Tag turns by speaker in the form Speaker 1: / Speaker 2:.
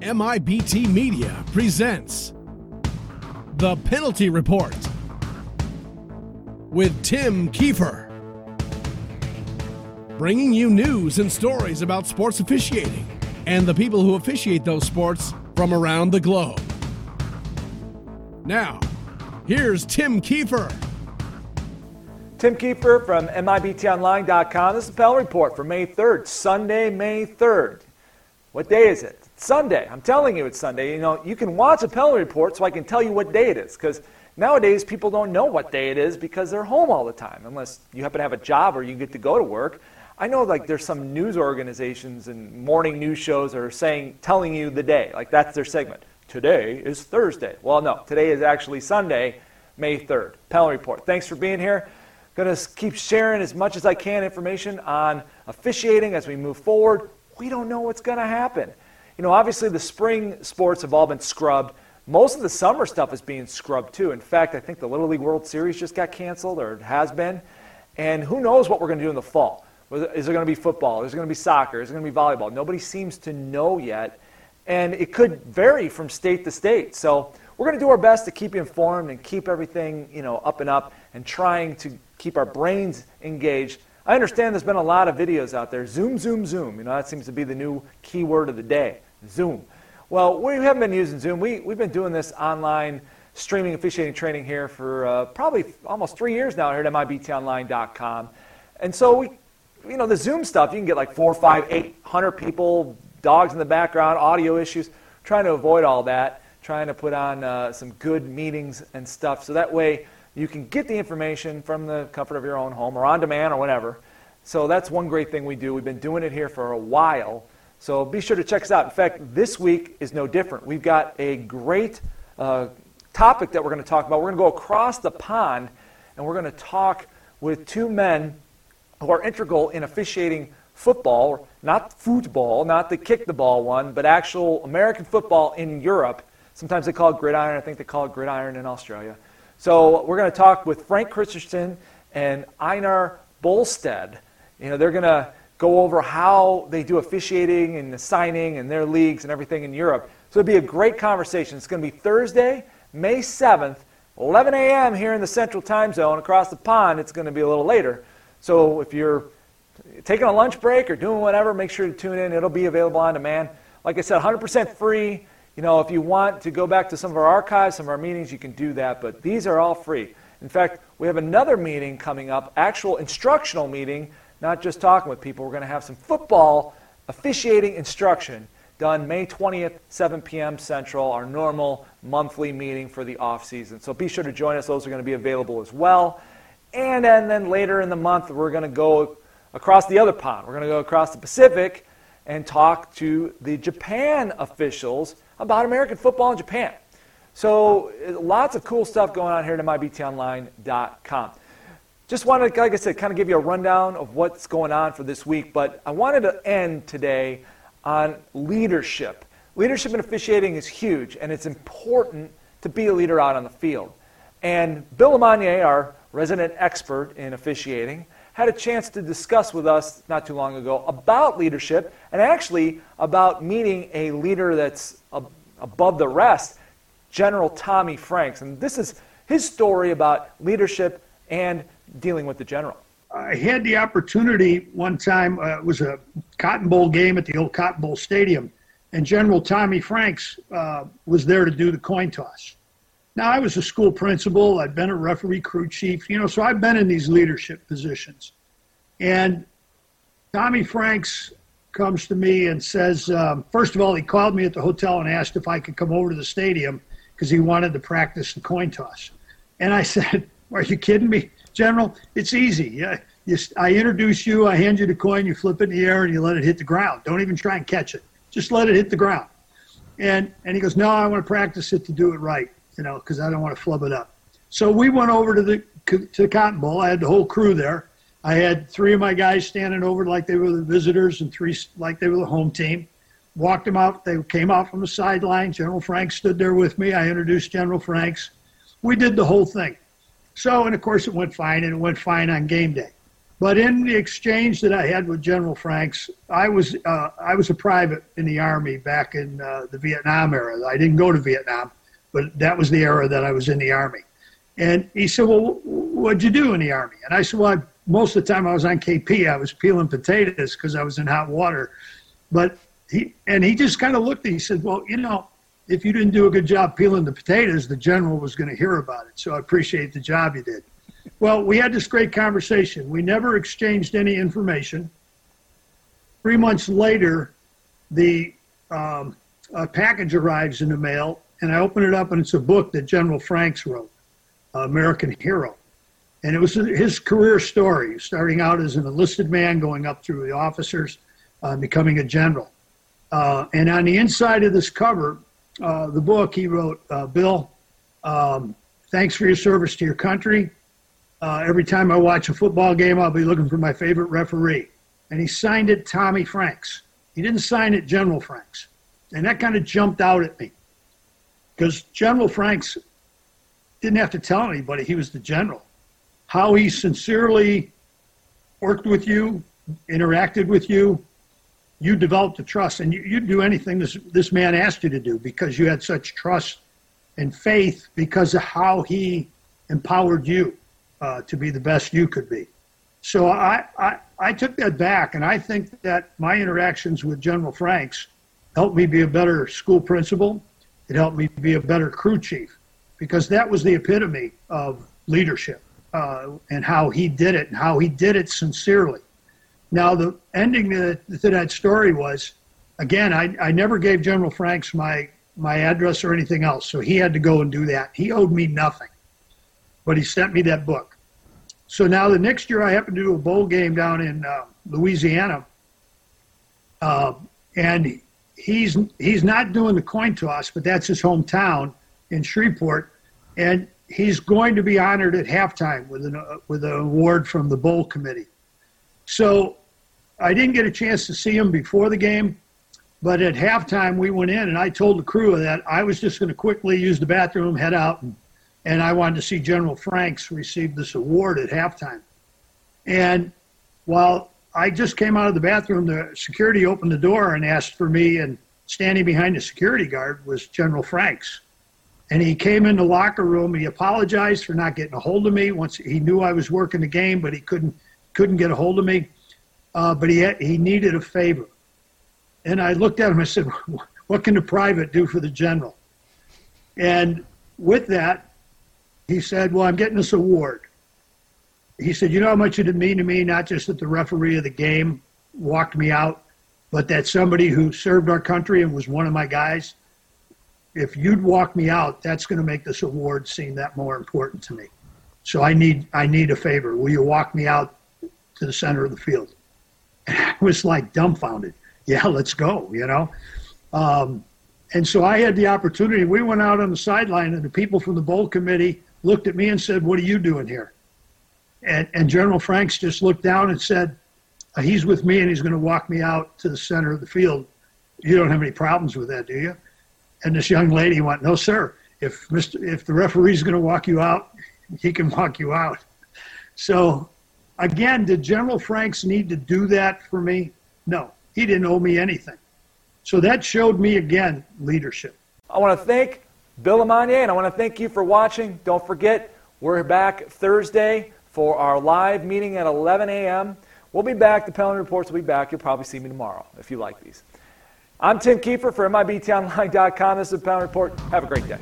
Speaker 1: MIBT Media presents The Penalty Report with Tim Kiefer. Bringing you news and stories about sports officiating and the people who officiate those sports from around the globe. Now, here's Tim Kiefer.
Speaker 2: Tim Kiefer from MIBTOnline.com. This is the Penalty Report for May 3rd, Sunday, May 3rd. What day is it? Sunday. I'm telling you it's Sunday. You know, you can watch a penalty report so I can tell you what day it is because nowadays people don't know what day it is because they're home all the time unless you happen to have a job or you get to go to work. I know like there's some news organizations and morning news shows that are saying telling you the day. Like that's their segment. Today is Thursday. Well, no, today is actually Sunday, May 3rd. Penalty report. Thanks for being here. Going to keep sharing as much as I can information on officiating as we move forward. We don't know what's going to happen. You know, obviously the spring sports have all been scrubbed. Most of the summer stuff is being scrubbed too. In fact, I think the Little League World Series just got canceled or has been. And who knows what we're going to do in the fall. Is there going to be football? Is there going to be soccer? Is there going to be volleyball? Nobody seems to know yet. And it could vary from state to state. So we're going to do our best to keep you informed and keep everything, you know, up and up and trying to keep our brains engaged. I understand there's been a lot of videos out there. Zoom, zoom, zoom. You know, that seems to be the new keyword of the day. Zoom. Well, we haven't been using Zoom. We, we've been doing this online streaming officiating training here for uh, probably almost three years now here at MIBTOnline.com. And so we, you know, the Zoom stuff, you can get like four, five, eight hundred people, dogs in the background, audio issues. Trying to avoid all that, trying to put on uh, some good meetings and stuff. So that way, you can get the information from the comfort of your own home or on demand or whatever. So that's one great thing we do. We've been doing it here for a while. So be sure to check us out. In fact, this week is no different. We've got a great uh, topic that we're going to talk about. We're going to go across the pond and we're going to talk with two men who are integral in officiating football, not football, not the kick the ball one, but actual American football in Europe. Sometimes they call it gridiron. I think they call it gridiron in Australia. So we're going to talk with Frank Christensen and Einar Bolstad. You know, they're going to go over how they do officiating and signing and their leagues and everything in Europe. So it'll be a great conversation. It's going to be Thursday, May 7th, 11 a.m. here in the Central Time Zone. Across the pond, it's going to be a little later. So if you're taking a lunch break or doing whatever, make sure to tune in. It'll be available on demand. Like I said, 100% free. You know, if you want to go back to some of our archives, some of our meetings, you can do that, but these are all free. In fact, we have another meeting coming up, actual instructional meeting, not just talking with people. We're going to have some football officiating instruction done May 20th, 7 p.m. Central, our normal monthly meeting for the off season. So be sure to join us. Those are going to be available as well. And, and then later in the month, we're going to go across the other pond. We're going to go across the Pacific and talk to the Japan officials about American football in Japan. So lots of cool stuff going on here at MIBTOnline.com. Just wanted, like I said, kind of give you a rundown of what's going on for this week, but I wanted to end today on leadership. Leadership in officiating is huge, and it's important to be a leader out on the field. And Bill LeMonnier, our resident expert in officiating, had a chance to discuss with us not too long ago about leadership and actually about meeting a leader that's above the rest, General Tommy Franks. And this is his story about leadership and dealing with the general.
Speaker 3: I had the opportunity one time, uh, it was a Cotton Bowl game at the old Cotton Bowl Stadium, and General Tommy Franks uh, was there to do the coin toss. Now, I was a school principal, I'd been a referee crew chief, you know, so I've been in these leadership positions. And Tommy Franks comes to me and says, um, first of all, he called me at the hotel and asked if I could come over to the stadium because he wanted to practice the coin toss. And I said, Are you kidding me, General? It's easy. You, I introduce you, I hand you the coin, you flip it in the air, and you let it hit the ground. Don't even try and catch it. Just let it hit the ground. And, and he goes, No, I want to practice it to do it right you know, because I don't want to flub it up. So we went over to the to the Cotton Bowl. I had the whole crew there. I had three of my guys standing over like they were the visitors, and three like they were the home team. Walked them out. They came out from the sideline. General Franks stood there with me. I introduced General Franks. We did the whole thing. So, and of course, it went fine, and it went fine on game day. But in the exchange that I had with General Franks, I was uh, I was a private in the Army back in uh, the Vietnam era. I didn't go to Vietnam, but that was the era that I was in the Army. And he said, "Well, what'd you do in the Army?" And I said, "Well, I, most of the time I was on KP. I was peeling potatoes because I was in hot water." But he and he just kind of looked. At, he said, "Well, you know." If you didn't do a good job peeling the potatoes, the general was going to hear about it. So I appreciate the job you did. Well, we had this great conversation. We never exchanged any information. Three months later, the um, package arrives in the mail, and I open it up, and it's a book that General Franks wrote, American Hero. And it was his career story, starting out as an enlisted man, going up through the officers, uh, becoming a general. Uh, and on the inside of this cover, uh, the book, he wrote, uh, Bill, um, thanks for your service to your country. Uh, every time I watch a football game, I'll be looking for my favorite referee. And he signed it Tommy Franks. He didn't sign it General Franks. And that kind of jumped out at me because General Franks didn't have to tell anybody he was the general. How he sincerely worked with you, interacted with you, you developed a trust, and you, would do anything this, this man asked you to do because you had such trust and faith because of how he empowered you uh, to be the best you could be. So I, I, I took that back, and I think that my interactions with General Franks helped me be a better school principal. It helped me be a better crew chief because that was the epitome of leadership uh, and how he did it and how he did it sincerely. Now, the ending to, that story was again, I, I never gave General Franks my, my address or anything else, so he had to go and do that. He owed me nothing but he sent me that book. So now the next year I happened to do a bowl game down in uh, Louisiana, uh, and he's he's not doing the coin toss, but that's his hometown in Shreveport, and he's going to be honored at halftime with an uh, with an award from the bowl committee. So I didn't get a chance to see him before the game, but at halftime we went in, and I told the crew that I was just going to quickly use the bathroom, head out, and and I wanted to see General Franks receive this award at halftime. And while I just came out of the bathroom, the security opened the door and asked for me, and standing behind the security guard was General Franks. And he came in the locker room. He apologized for not getting a hold of me. Once he knew I was working the game, but he couldn't couldn't get a hold of me. Uh, but he had, he needed a favor. And I looked at him. I said, "What can the private do for the general?" And with that, he said, Well, I'm getting this award. He said, You know how much it mean to me, not just that the referee of the game walked me out, but that somebody who served our country and was one of my guys, if you'd walk me out, that's going to make this award seem that more important to me. So I need I need a favor. Will you walk me out to the center of the field? And I was like dumbfounded. Yeah, let's go. You know, um, and so I had the opportunity. We went out on the sideline, and the people from the bowl committee looked at me and said, What are you doing here? And, and General Franks just looked down and said, uh, He's with me and he's going to walk me out to the center of the field. You don't have any problems with that, do you? And this young lady went, No, sir. If, Mr., if the referee's going to walk you out, he can walk you out. So, again, did General Franks need to do that for me? No, he didn't owe me anything. So that showed me again leadership.
Speaker 2: I want to thank Bill LeMonnier, and I want to thank you for watching. Don't forget, we're back Thursday for our live meeting at 11 a.m. We'll be back. The Penalty Reports will be back. You'll probably see me tomorrow if you like these. I'm Tim Kiefer for MIBTOnline.com. This is the Penalty Report. Have a great day.